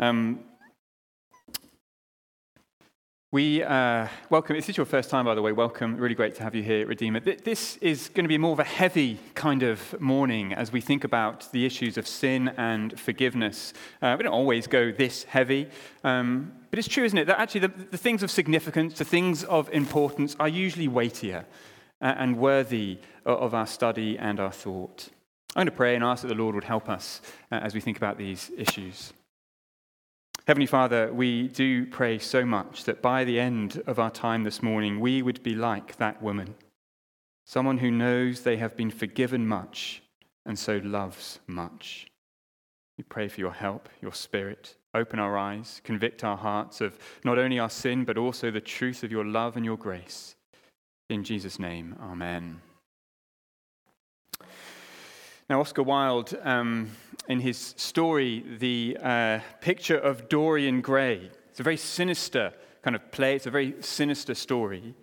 Um, we uh, welcome, if this is your first time, by the way, welcome. Really great to have you here, Redeemer. This is going to be more of a heavy kind of morning as we think about the issues of sin and forgiveness. Uh, we don't always go this heavy, um, but it's true, isn't it, that actually the, the, things of significance, the things of importance, are usually weightier uh, and worthy of our study and our thought. I'm going to pray and ask that the Lord would help us uh, as we think about these issues. Heavenly Father, we do pray so much that by the end of our time this morning, we would be like that woman, someone who knows they have been forgiven much and so loves much. We pray for your help, your spirit. Open our eyes, convict our hearts of not only our sin, but also the truth of your love and your grace. In Jesus' name, amen. Now, Oscar Wilde, um, in his story, the uh, picture of Dorian Gray, it's a very sinister kind of play, it's a very sinister story.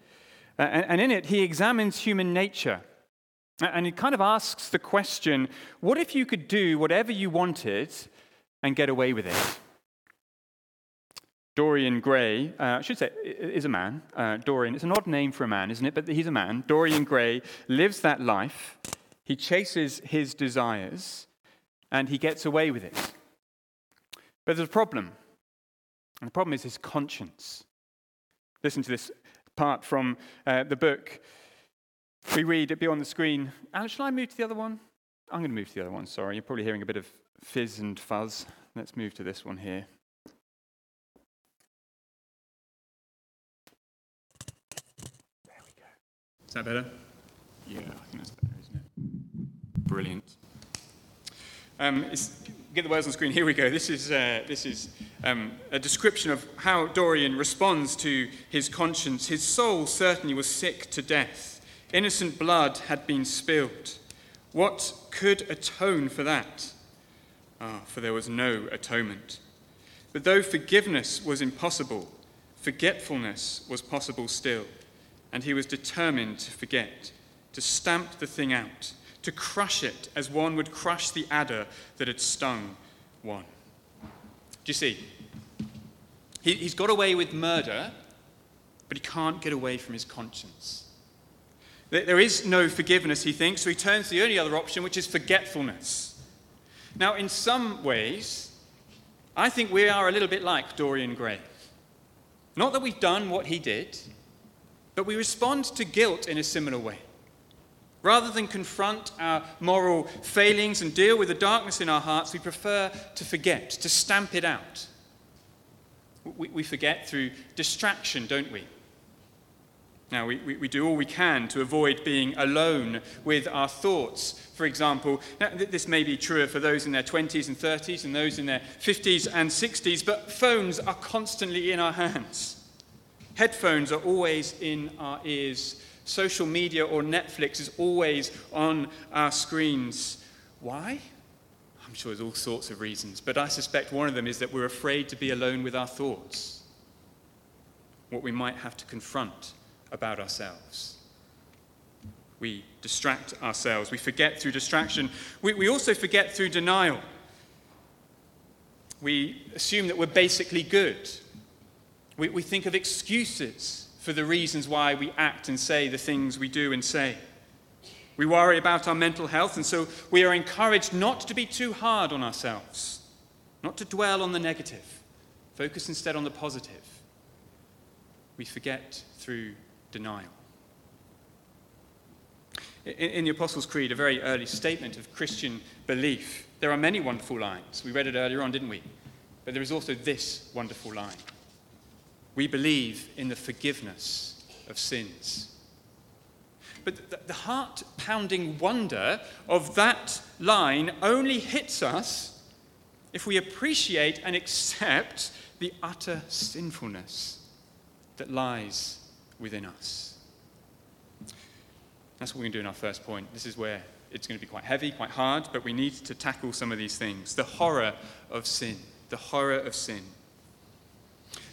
Uh, and, and in it, he examines human nature. And he kind of asks the question what if you could do whatever you wanted and get away with it? Dorian Gray, uh, I should say, is a man. Uh, Dorian, it's an odd name for a man, isn't it? But he's a man. Dorian Gray lives that life. He chases his desires and he gets away with it. But there's a problem. And the problem is his conscience. Listen to this part from uh, the book. We read it'll be on the screen. Alan, shall I move to the other one? I'm going to move to the other one, sorry. You're probably hearing a bit of fizz and fuzz. Let's move to this one here. There we go. Is that better? Yeah, I think that's better. Brilliant. Um, get the words on screen. Here we go. This is, uh, this is um, a description of how Dorian responds to his conscience. His soul certainly was sick to death. Innocent blood had been spilled. What could atone for that? Ah, for there was no atonement. But though forgiveness was impossible, forgetfulness was possible still. And he was determined to forget, to stamp the thing out to crush it as one would crush the adder that had stung one. Do you see? He, he's got away with murder, but he can't get away from his conscience. There is no forgiveness, he thinks, so he turns to the only other option, which is forgetfulness. Now, in some ways, I think we are a little bit like Dorian Gray. Not that we've done what he did, but we respond to guilt in a similar way. Rather than confront our moral failings and deal with the darkness in our hearts, we prefer to forget, to stamp it out. We, we forget through distraction, don't we? Now, we, we, we, do all we can to avoid being alone with our thoughts. For example, now, this may be truer for those in their 20s and 30s and those in their 50s and 60s, but phones are constantly in our hands. Headphones are always in our ears social media or Netflix is always on our screens. Why? I'm sure there's all sorts of reasons, but I suspect one of them is that we're afraid to be alone with our thoughts, what we might have to confront about ourselves. We distract ourselves. We forget through distraction. We, we also forget through denial. We assume that we're basically good. We, we think of excuses for the reasons why we act and say the things we do and say. We worry about our mental health, and so we are encouraged not to be too hard on ourselves, not to dwell on the negative, focus instead on the positive. We forget through denial. In, the Apostles' Creed, a very early statement of Christian belief, there are many wonderful lines. We read it earlier on, didn't we? But there is also this wonderful line we believe in the forgiveness of sins. But the heart pounding wonder of that line only hits us if we appreciate and accept the utter sinfulness that lies within us. That's what we're going to do in our first point. This is where it's going to be quite heavy, quite hard, but we need to tackle some of these things. The horror of sin. The horror of sin.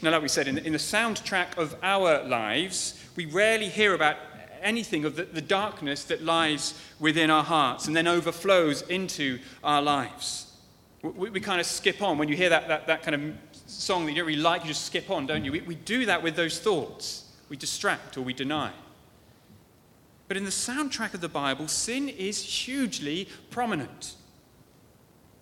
Now, like we said, in the, in the soundtrack of our lives, we rarely hear about anything of the, the darkness that lies within our hearts and then overflows into our lives. We, we kind of skip on. When you hear that, that, that kind of song that you don't really like, you just skip on, don't you? We, we do that with those thoughts. We distract or we deny. But in the soundtrack of the Bible, sin is hugely prominent.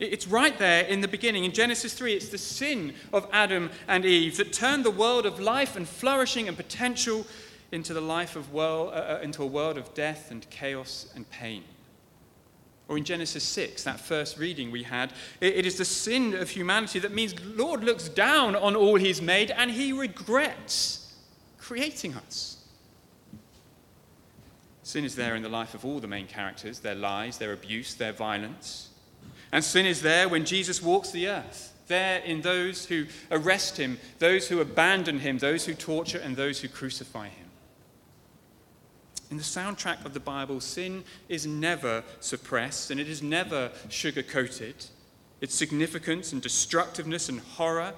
It's right there in the beginning. In Genesis 3, it's the sin of Adam and Eve that turned the world of life and flourishing and potential into, the life of world, uh, uh, into a world of death and chaos and pain. Or in Genesis 6, that first reading we had, it, it is the sin of humanity that means Lord looks down on all he's made and he regrets creating us. Sin is there in the life of all the main characters their lies, their abuse, their violence. And sin is there when Jesus walks the earth, there in those who arrest him, those who abandon him, those who torture, and those who crucify him. In the soundtrack of the Bible, sin is never suppressed and it is never sugar coated. Its significance and destructiveness and horror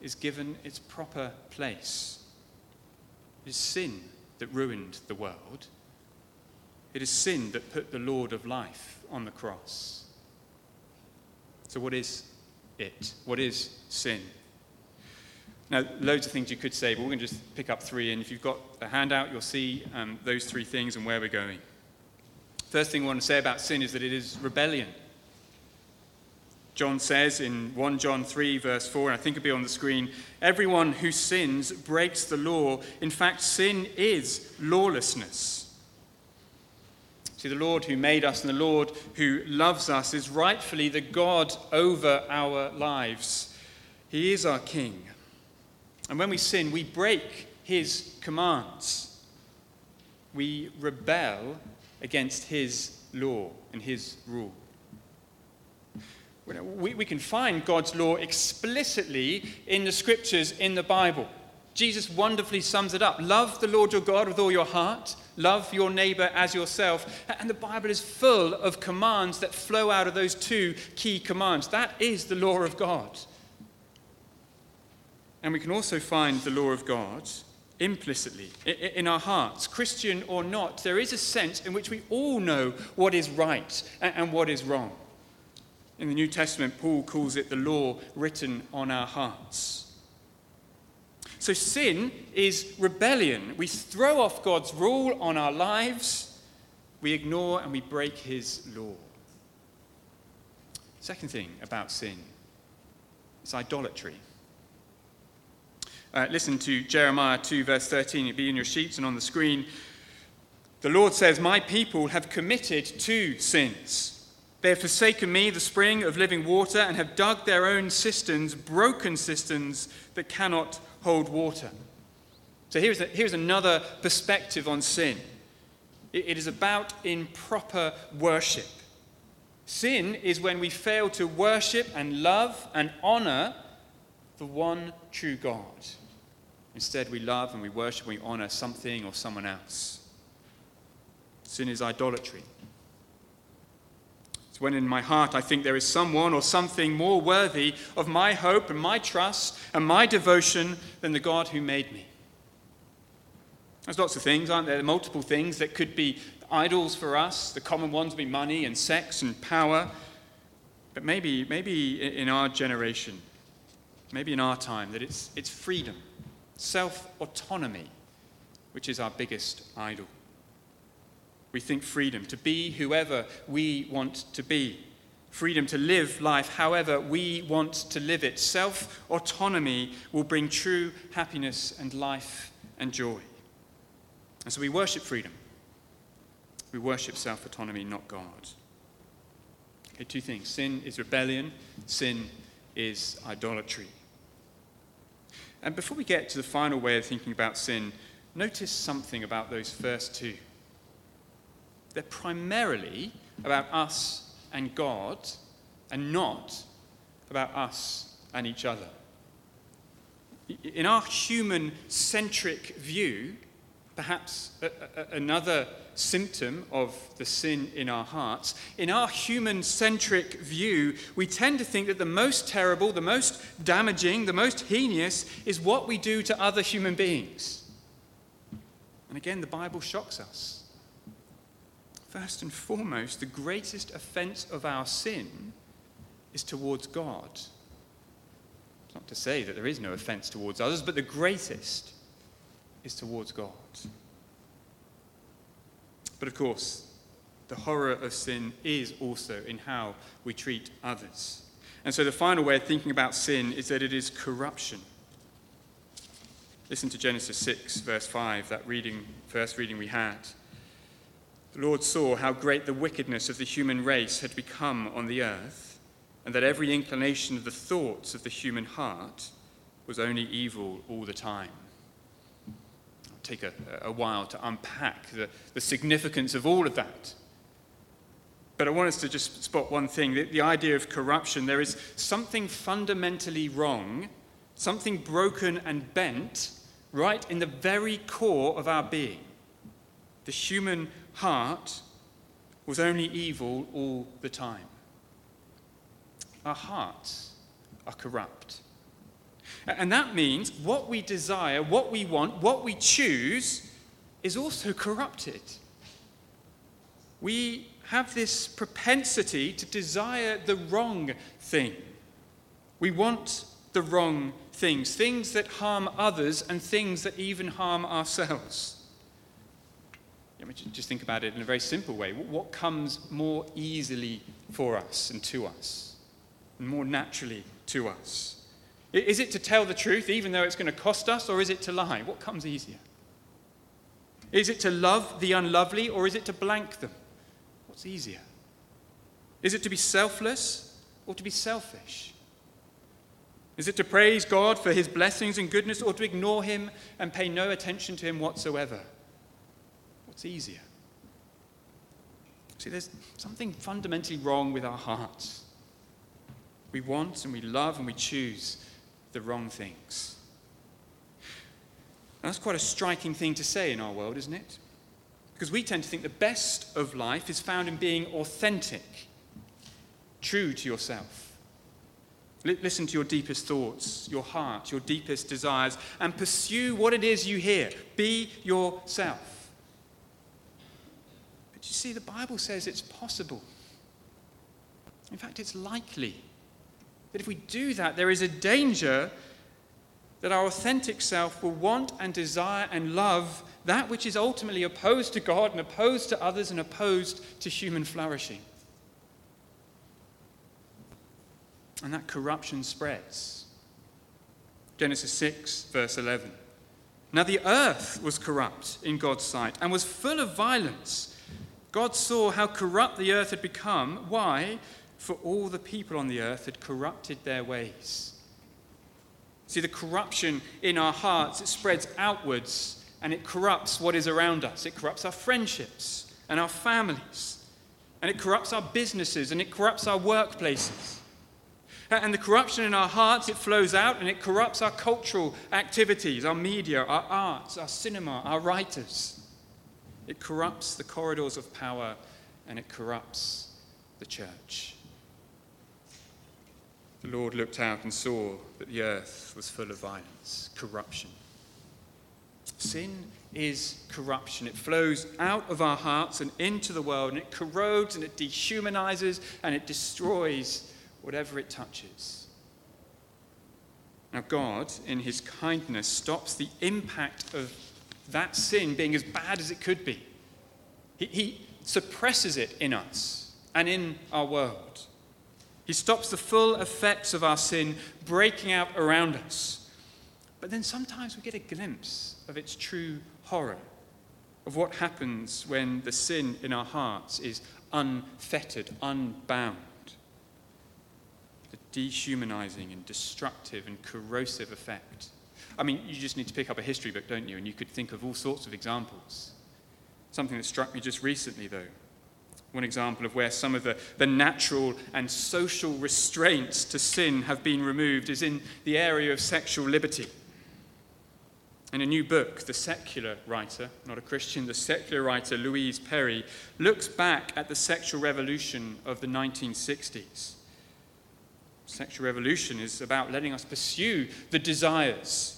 is given its proper place. It is sin that ruined the world. It is sin that put the Lord of life on the cross. So, what is it? What is sin? Now, loads of things you could say, but we're going to just pick up three. And if you've got a handout, you'll see um, those three things and where we're going. First thing I want to say about sin is that it is rebellion. John says in 1 John 3, verse 4, and I think it'll be on the screen everyone who sins breaks the law. In fact, sin is lawlessness. See, the Lord who made us and the Lord who loves us is rightfully the God over our lives. He is our King. And when we sin, we break his commands. We rebel against his law and his rule. We, we can find God's law explicitly in the scriptures in the Bible. Jesus wonderfully sums it up. Love the Lord your God with all your heart, love your neighbor as yourself. And the Bible is full of commands that flow out of those two key commands. That is the law of God. And we can also find the law of God implicitly in our hearts, Christian or not. There is a sense in which we all know what is right and what is wrong. In the New Testament, Paul calls it the law written on our hearts. So sin is rebellion. We throw off God's rule on our lives, we ignore and we break his law. Second thing about sin is idolatry. Uh, listen to Jeremiah 2, verse 13. It'll be in your sheets and on the screen. The Lord says, My people have committed two sins. They have forsaken me, the spring of living water, and have dug their own cisterns, broken cisterns that cannot hold water. So here's, a, here's another perspective on sin it, it is about improper worship. Sin is when we fail to worship and love and honor the one true God. Instead, we love and we worship and we honor something or someone else. Sin is idolatry. It's when in my heart I think there is someone or something more worthy of my hope and my trust and my devotion than the God who made me. There's lots of things, aren't there? Multiple things that could be idols for us. The common ones would be money and sex and power. But maybe, maybe in our generation, maybe in our time, that it's, it's freedom, self autonomy, which is our biggest idol. We think freedom to be whoever we want to be, freedom to live life however we want to live it. Self autonomy will bring true happiness and life and joy. And so we worship freedom. We worship self autonomy, not God. Okay, two things sin is rebellion, sin is idolatry. And before we get to the final way of thinking about sin, notice something about those first two. They're primarily about us and God and not about us and each other. In our human centric view, perhaps a, a, another symptom of the sin in our hearts, in our human centric view, we tend to think that the most terrible, the most damaging, the most heinous is what we do to other human beings. And again, the Bible shocks us. First and foremost, the greatest offense of our sin is towards God. It's not to say that there is no offense towards others, but the greatest is towards God. But of course, the horror of sin is also in how we treat others. And so the final way of thinking about sin is that it is corruption. Listen to Genesis 6, verse 5, that reading, first reading we had. The Lord saw how great the wickedness of the human race had become on the earth, and that every inclination of the thoughts of the human heart was only evil all the time. It'll take a, a while to unpack the, the significance of all of that. But I want us to just spot one thing the, the idea of corruption. There is something fundamentally wrong, something broken and bent right in the very core of our being. The human heart was only evil all the time. Our hearts are corrupt. And that means what we desire, what we want, what we choose is also corrupted. We have this propensity to desire the wrong thing. We want the wrong things, things that harm others and things that even harm ourselves. Just think about it in a very simple way. What comes more easily for us and to us, and more naturally to us? Is it to tell the truth even though it's going to cost us, or is it to lie? What comes easier? Is it to love the unlovely, or is it to blank them? What's easier? Is it to be selfless or to be selfish? Is it to praise God for his blessings and goodness or to ignore him and pay no attention to him whatsoever? What's easier? See, there's something fundamentally wrong with our hearts. We want and we love and we choose the wrong things. Now, that's quite a striking thing to say in our world, isn't it? Because we tend to think the best of life is found in being authentic, true to yourself. Listen to your deepest thoughts, your heart, your deepest desires, and pursue what it is you hear. Be yourself. You see, the Bible says it's possible. In fact, it's likely that if we do that, there is a danger that our authentic self will want and desire and love that which is ultimately opposed to God and opposed to others and opposed to human flourishing. And that corruption spreads. Genesis 6, verse 11. Now the earth was corrupt in God's sight and was full of violence. God saw how corrupt the earth had become. Why? For all the people on the earth had corrupted their ways. See, the corruption in our hearts, it spreads outwards and it corrupts what is around us. It corrupts our friendships and our families. And it corrupts our businesses and it corrupts our workplaces. And the corruption in our hearts, it flows out and it corrupts our cultural activities, our media, our arts, our cinema, our writers. It corrupts the corridors of power and it corrupts the church. The Lord looked out and saw that the earth was full of violence, corruption. Sin is corruption. It flows out of our hearts and into the world, and it corrodes and it dehumanizes and it destroys whatever it touches. Now, God, in his kindness, stops the impact of that sin being as bad as it could be. He, he suppresses it in us and in our world. He stops the full effects of our sin breaking out around us. But then sometimes we get a glimpse of its true horror, of what happens when the sin in our hearts is unfettered, unbound The dehumanizing and destructive and corrosive effect. I mean, you just need to pick up a history book, don't you? And you could think of all sorts of examples. Something that struck me just recently, though. One example of where some of the, the natural and social restraints to sin have been removed is in the area of sexual liberty. In a new book, the secular writer, not a Christian, the secular writer Louise Perry looks back at the sexual revolution of the 1960s Sexual revolution is about letting us pursue the desires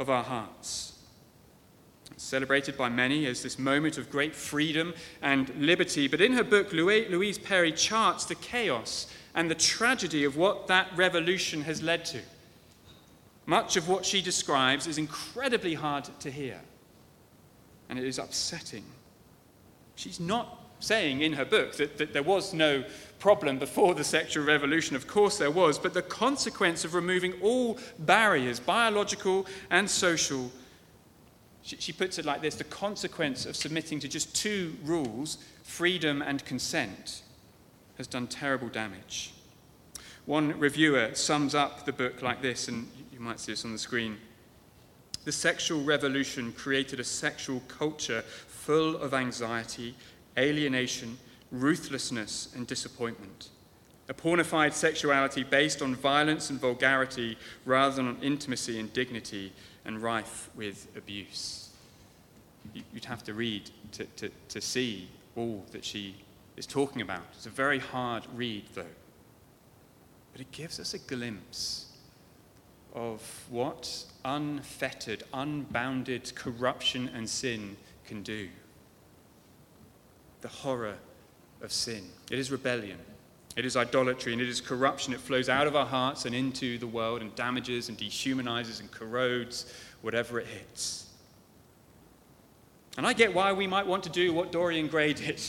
of our hearts. Celebrated by many as this moment of great freedom and liberty, but in her book, Louise Perry charts the chaos and the tragedy of what that revolution has led to. Much of what she describes is incredibly hard to hear, and it is upsetting. She's not saying in her book that, that there was no problem before the sexual revolution. Of course, there was, but the consequence of removing all barriers, biological and social, she, she puts it like this the consequence of submitting to just two rules, freedom and consent, has done terrible damage. One reviewer sums up the book like this, and you might see this on the screen. The sexual revolution created a sexual culture full of anxiety, alienation, ruthlessness, and disappointment. A pornified sexuality based on violence and vulgarity rather than on intimacy and dignity and rife with abuse. You'd have to read to, to, to see all that she is talking about. It's a very hard read, though. But it gives us a glimpse of what unfettered, unbounded corruption and sin can do. The horror of sin. It is rebellion. It is idolatry and it is corruption. It flows out of our hearts and into the world and damages and dehumanizes and corrodes whatever it hits. And I get why we might want to do what Dorian Gray did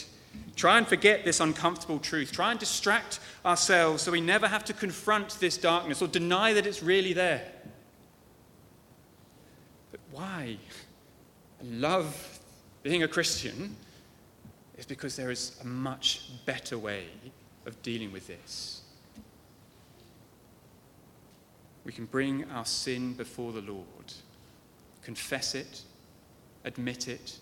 Try and forget this uncomfortable truth. Try and distract ourselves so we never have to confront this darkness or deny that it's really there. But why love being a Christian is because there is a much better way of dealing with this. We can bring our sin before the Lord, confess it, admit it,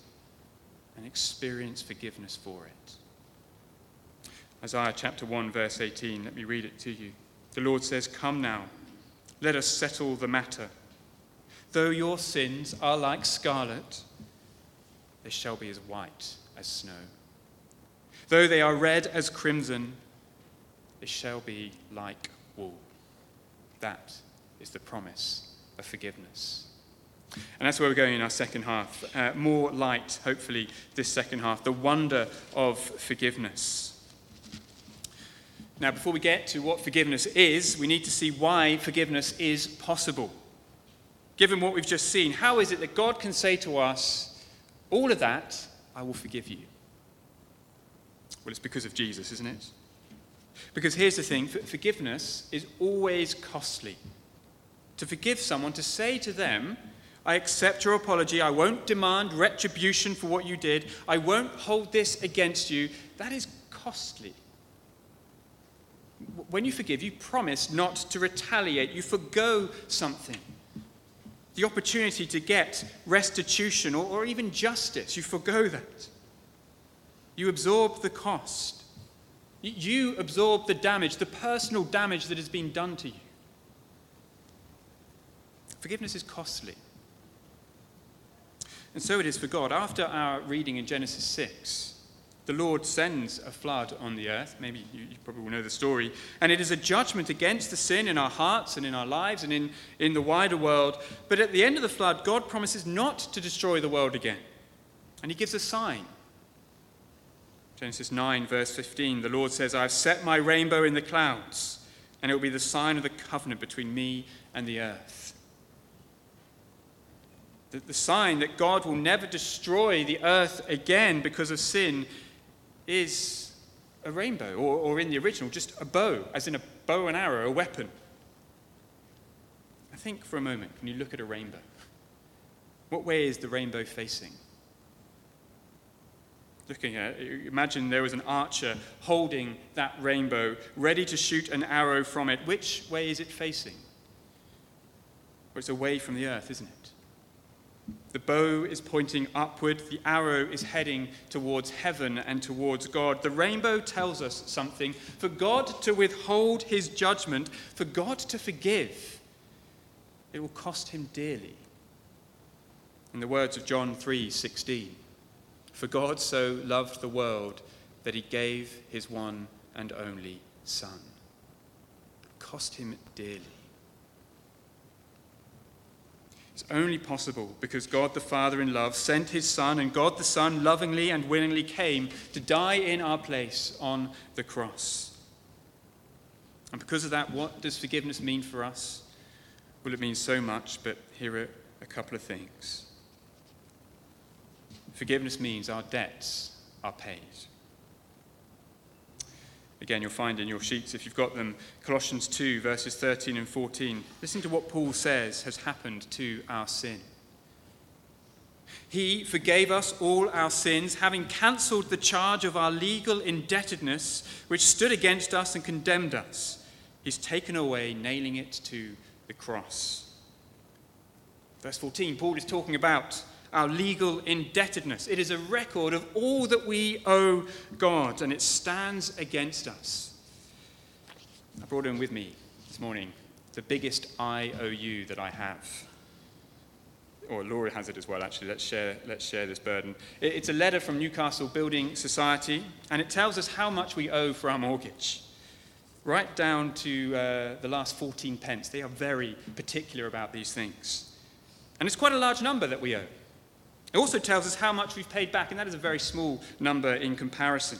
and experience forgiveness for it. Isaiah chapter 1, verse 18, let me read it to you. The Lord says, Come now, let us settle the matter. Though your sins are like scarlet, they shall be as white as snow. Though they are red as crimson, they shall be like wool. That is the promise of forgiveness. And that's where we're going in our second half. Uh, more light, hopefully, this second half. The wonder of forgiveness. Now, before we get to what forgiveness is, we need to see why forgiveness is possible. Given what we've just seen, how is it that God can say to us, All of that, I will forgive you? Well, it's because of Jesus, isn't it? Because here's the thing forgiveness is always costly. To forgive someone, to say to them, I accept your apology. I won't demand retribution for what you did. I won't hold this against you. That is costly. When you forgive, you promise not to retaliate. You forego something. The opportunity to get restitution or, or even justice, you forego that. You absorb the cost. You absorb the damage, the personal damage that has been done to you. Forgiveness is costly. And so it is for God. After our reading in Genesis 6, the Lord sends a flood on the earth. Maybe you, you, probably will know the story. And it is a judgment against the sin in our hearts and in our lives and in, in the wider world. But at the end of the flood, God promises not to destroy the world again. And he gives a sign. Genesis 9, verse 15, the Lord says, I have set my rainbow in the clouds, and it will be the sign of the covenant between me and the earth the, the sign that God will never destroy the earth again because of sin is a rainbow, or, or in the original, just a bow, as in a bow and arrow, a weapon. I think for a moment, when you look at a rainbow, what way is the rainbow facing? Looking at imagine there was an archer holding that rainbow, ready to shoot an arrow from it. Which way is it facing? Well, it's away from the earth, isn't it? The bow is pointing upward, the arrow is heading towards heaven and towards God. The rainbow tells us something. For God to withhold his judgment, for God to forgive, it will cost him dearly. In the words of John 3:16, for God so loved the world that he gave his one and only son. It cost him dearly. It's only possible because God the Father in love sent his Son, and God the Son lovingly and willingly came to die in our place on the cross. And because of that, what does forgiveness mean for us? Well, it means so much, but here are a couple of things. Forgiveness means our debts are paid. Again, you'll find in your sheets, if you've got them, Colossians 2, verses 13 and 14. Listen to what Paul says has happened to our sin. He forgave us all our sins, having cancelled the charge of our legal indebtedness, which stood against us and condemned us. He's taken away, nailing it to the cross. Verse 14, Paul is talking about our legal indebtedness. It is a record of all that we owe God, and it stands against us. I brought in with me this morning the biggest IOU that I have. Or Laura has it as well, actually. Let's share, let's share this burden. It's a letter from Newcastle Building Society, and it tells us how much we owe for our mortgage. Right down to uh, the last 14 pence. They are very particular about these things. And it's quite a large number that we owe. It also tells us how much we've paid back, and that is a very small number in comparison.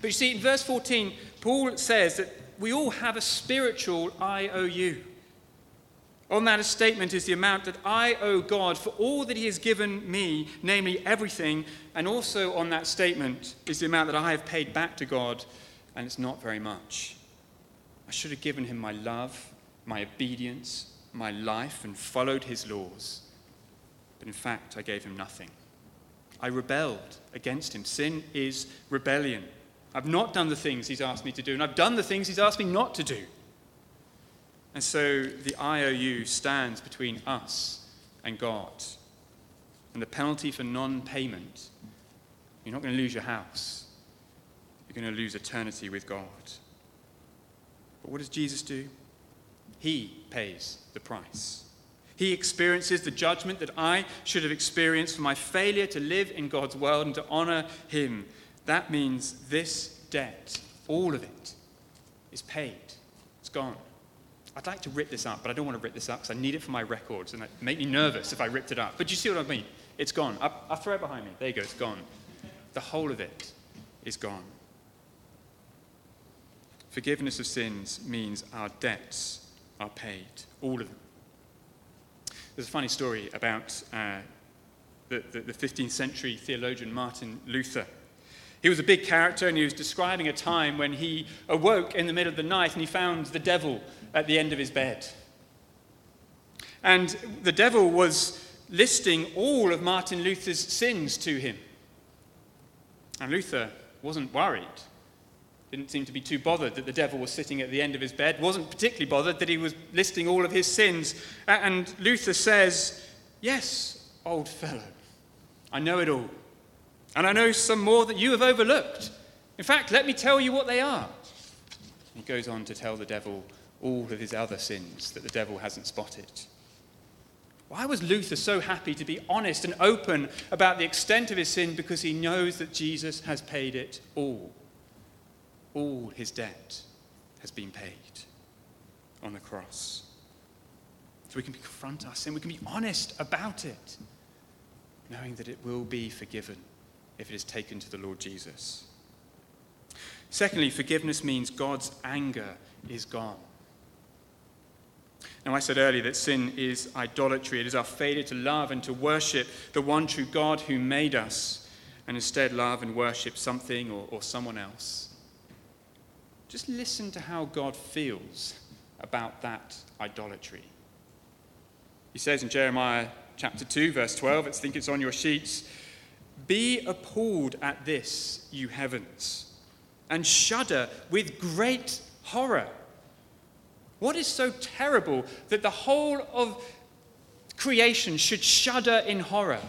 But you see, in verse 14, Paul says that we all have a spiritual IOU. On that statement is the amount that I owe God for all that He has given me, namely everything, and also on that statement is the amount that I have paid back to God, and it's not very much. I should have given Him my love, my obedience, my life, and followed His laws. But in fact, I gave him nothing. I rebelled against him. Sin is rebellion. I've not done the things he's asked me to do, and I've done the things he's asked me not to do. And so the IOU stands between us and God. And the penalty for non payment, you're not going to lose your house, you're going to lose eternity with God. But what does Jesus do? He pays the price. He experiences the judgment that I should have experienced for my failure to live in God's world and to honor Him. That means this debt, all of it, is paid. It's gone. I'd like to rip this up, but I don't want to rip this up because I need it for my records and it make me nervous if I ripped it up. But you see what I mean? It's gone. I, will throw it behind me. There you go, it's gone. The whole of it is gone. Forgiveness of sins means our debts are paid, all of them. There's a funny story about uh, the, the, the 15th century theologian Martin Luther. He was a big character and he was describing a time when he awoke in the middle of the night and he found the devil at the end of his bed. And the devil was listing all of Martin Luther's sins to him. And Luther wasn't worried didn't seem to be too bothered that the devil was sitting at the end of his bed, wasn't particularly bothered that he was listing all of his sins. And Luther says, Yes, old fellow, I know it all. And I know some more that you have overlooked. In fact, let me tell you what they are. He goes on to tell the devil all of his other sins that the devil hasn't spotted. Why was Luther so happy to be honest and open about the extent of his sin? Because he knows that Jesus has paid it all all his debt has been paid on the cross. So we can confront our sin, we can be honest about it, knowing that it will be forgiven if it is taken to the Lord Jesus. Secondly, forgiveness means God's anger is gone. Now, I said earlier that sin is idolatry. It is our failure to love and to worship the one true God who made us, and instead love and worship something or, or someone else. Just listen to how God feels about that idolatry. He says in Jeremiah chapter 2, verse 12, I think it's on your sheets Be appalled at this, you heavens, and shudder with great horror. What is so terrible that the whole of creation should shudder in horror?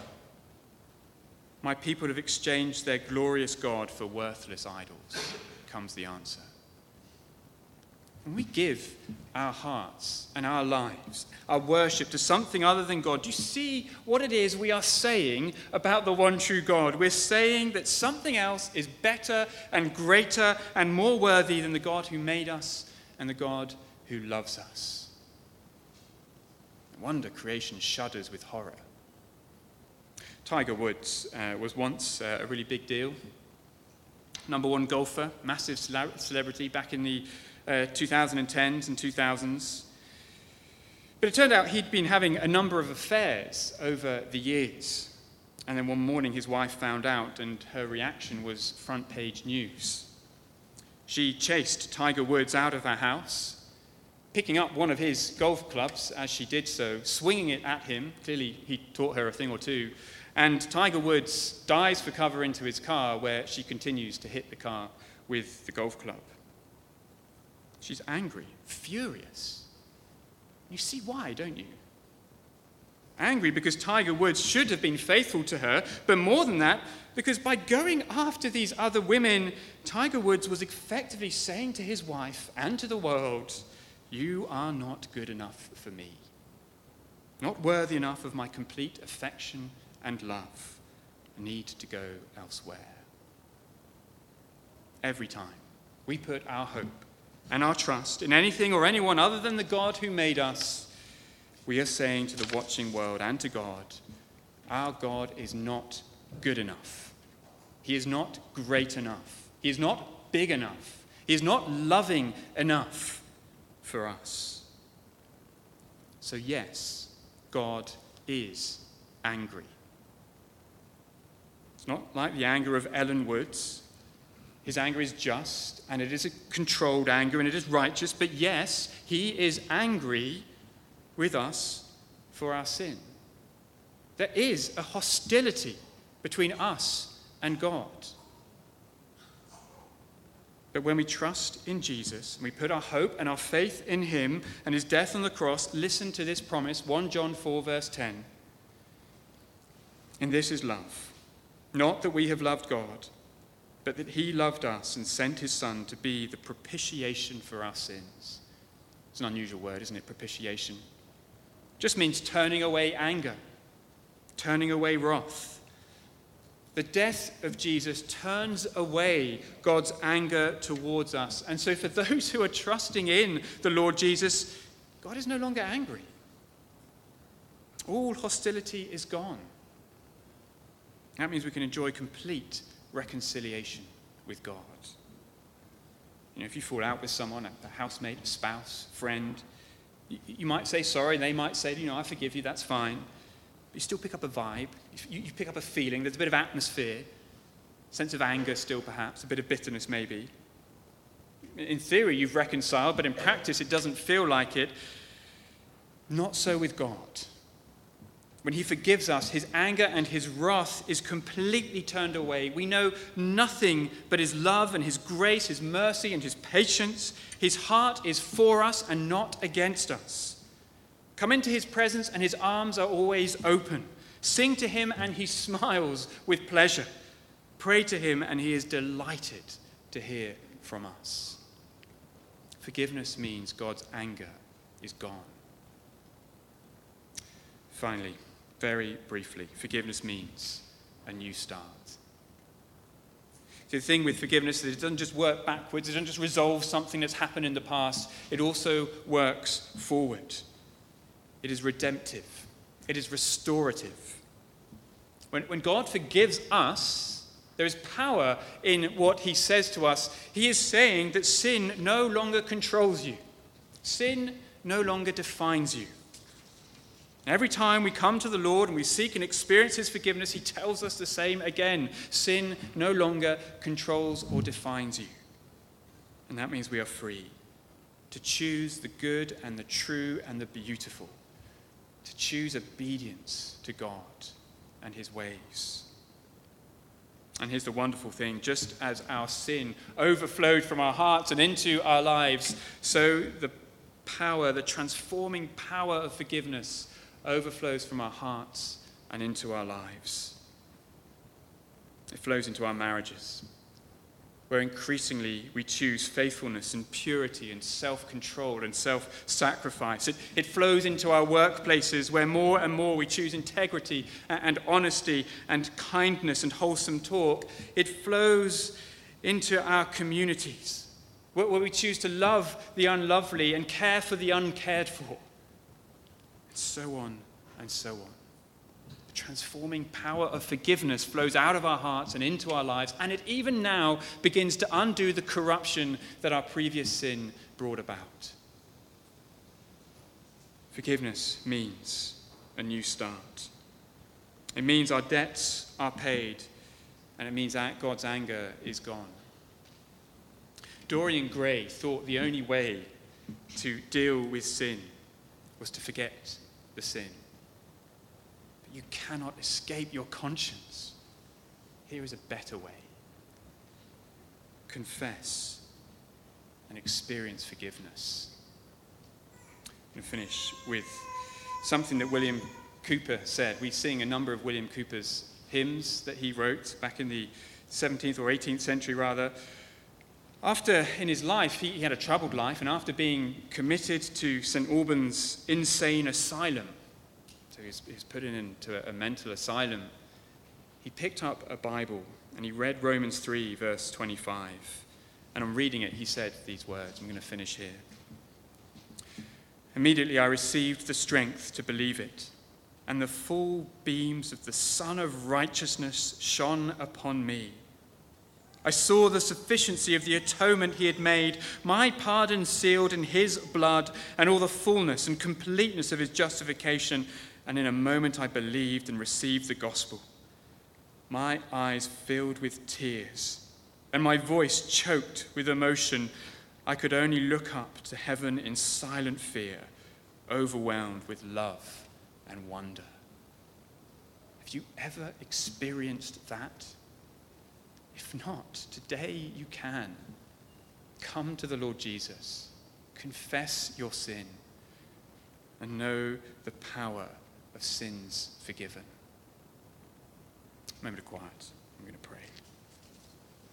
My people have exchanged their glorious God for worthless idols, comes the answer. When we give our hearts and our lives, our worship to something other than God, do you see what it is we are saying about the one true God? We're saying that something else is better and greater and more worthy than the God who made us and the God who loves us. No wonder creation shudders with horror. Tiger Woods uh, was once uh, a really big deal. Number one golfer, massive celebrity back in the uh, 2010s and 2000s. But it turned out he'd been having a number of affairs over the years. And then one morning his wife found out, and her reaction was front page news. She chased Tiger Woods out of her house, picking up one of his golf clubs as she did so, swinging it at him. Clearly, he taught her a thing or two. And Tiger Woods dives for cover into his car, where she continues to hit the car with the golf club. She's angry, furious. You see why, don't you? Angry because Tiger Woods should have been faithful to her, but more than that, because by going after these other women, Tiger Woods was effectively saying to his wife and to the world, You are not good enough for me, not worthy enough of my complete affection and love. I need to go elsewhere. Every time we put our hope and our trust in anything or anyone other than the God who made us, we are saying to the watching world and to God, our God is not good enough. He is not great enough. He is not big enough. He is not loving enough for us. So, yes, God is angry. It's not like the anger of Elin Woods his anger is just, and it is a controlled anger, and it is righteous, but yes, he is angry with us for our sin. There is a hostility between us and God. But when we trust in Jesus and we put our hope and our faith in him and his death on the cross, listen to this promise 1 John 4, verse 10. And this is love. Not that we have loved God but that he loved us and sent his Son to be the propitiation for our sins. It's an unusual word, isn't it? Propitiation. Just means turning away anger, turning away wrath. The death of Jesus turns away God's anger towards us. And so, for those who are trusting in the Lord Jesus, God is no longer angry. All hostility is gone. That means we can enjoy complete reconciliation with God. You know, if you fall out with someone, a housemate, a spouse, friend, you, might say sorry, and they might say, you know, I forgive you, that's fine. But you still pick up a vibe, you pick up a feeling, there's a bit of atmosphere, sense of anger still perhaps, a bit of bitterness maybe. In theory, you've reconciled, but in practice, it doesn't feel like it. Not so with God. When he forgives us, his anger and his wrath is completely turned away. We know nothing but his love and his grace, his mercy and his patience. His heart is for us and not against us. Come into his presence, and his arms are always open. Sing to him, and he smiles with pleasure. Pray to him, and he is delighted to hear from us. Forgiveness means God's anger is gone. Finally, very briefly, forgiveness means a new start. The thing with forgiveness is it doesn't just work backwards, it doesn't just resolve something that's happened in the past, it also works forward. It is redemptive, it is restorative. When, when God forgives us, there is power in what he says to us. He is saying that sin no longer controls you, sin no longer defines you. Every time we come to the Lord and we seek and experience His forgiveness, He tells us the same again. Sin no longer controls or defines you. And that means we are free to choose the good and the true and the beautiful, to choose obedience to God and His ways. And here's the wonderful thing just as our sin overflowed from our hearts and into our lives, so the power, the transforming power of forgiveness overflows from our hearts and into our lives. It flows into our marriages, where increasingly we choose faithfulness and purity and self control and self sacrifice. It, it flows into our workplaces, where more and more we choose integrity and honesty and kindness and wholesome talk. It flows into our communities, where, where we choose to love the unlovely and care for the uncared for and so on and so on. The transforming power of forgiveness flows out of our hearts and into our lives, and it even now begins to undo the corruption that our previous sin brought about. Forgiveness means a new start. It means our debts are paid, and it means that God's anger is gone. Dorian Gray thought the only way to deal with sin was to forget the sin. But you cannot escape your conscience. Here is a better way confess and experience forgiveness. I'm going to finish with something that William Cowper said. We sing a number of William Cowper's hymns that he wrote back in the 17th or 18th century, rather. After, in his life, he, he had a troubled life, and after being committed to St. Alban's insane asylum, so he was, he was put into a, a mental asylum, he picked up a Bible and he read Romans 3, verse 25. And on reading it, he said these words. I'm going to finish here. Immediately I received the strength to believe it, and the full beams of the Sun of Righteousness shone upon me. I saw the sufficiency of the atonement he had made, my pardon sealed in his blood, and all the fullness and completeness of his justification. And in a moment I believed and received the gospel. My eyes filled with tears, and my voice choked with emotion I could only look up to heaven in silent fear, overwhelmed with love and wonder. Have you ever experienced that? If not, today you can. Come to the Lord Jesus, confess your sin, and know the power of sins forgiven. Moment of quiet.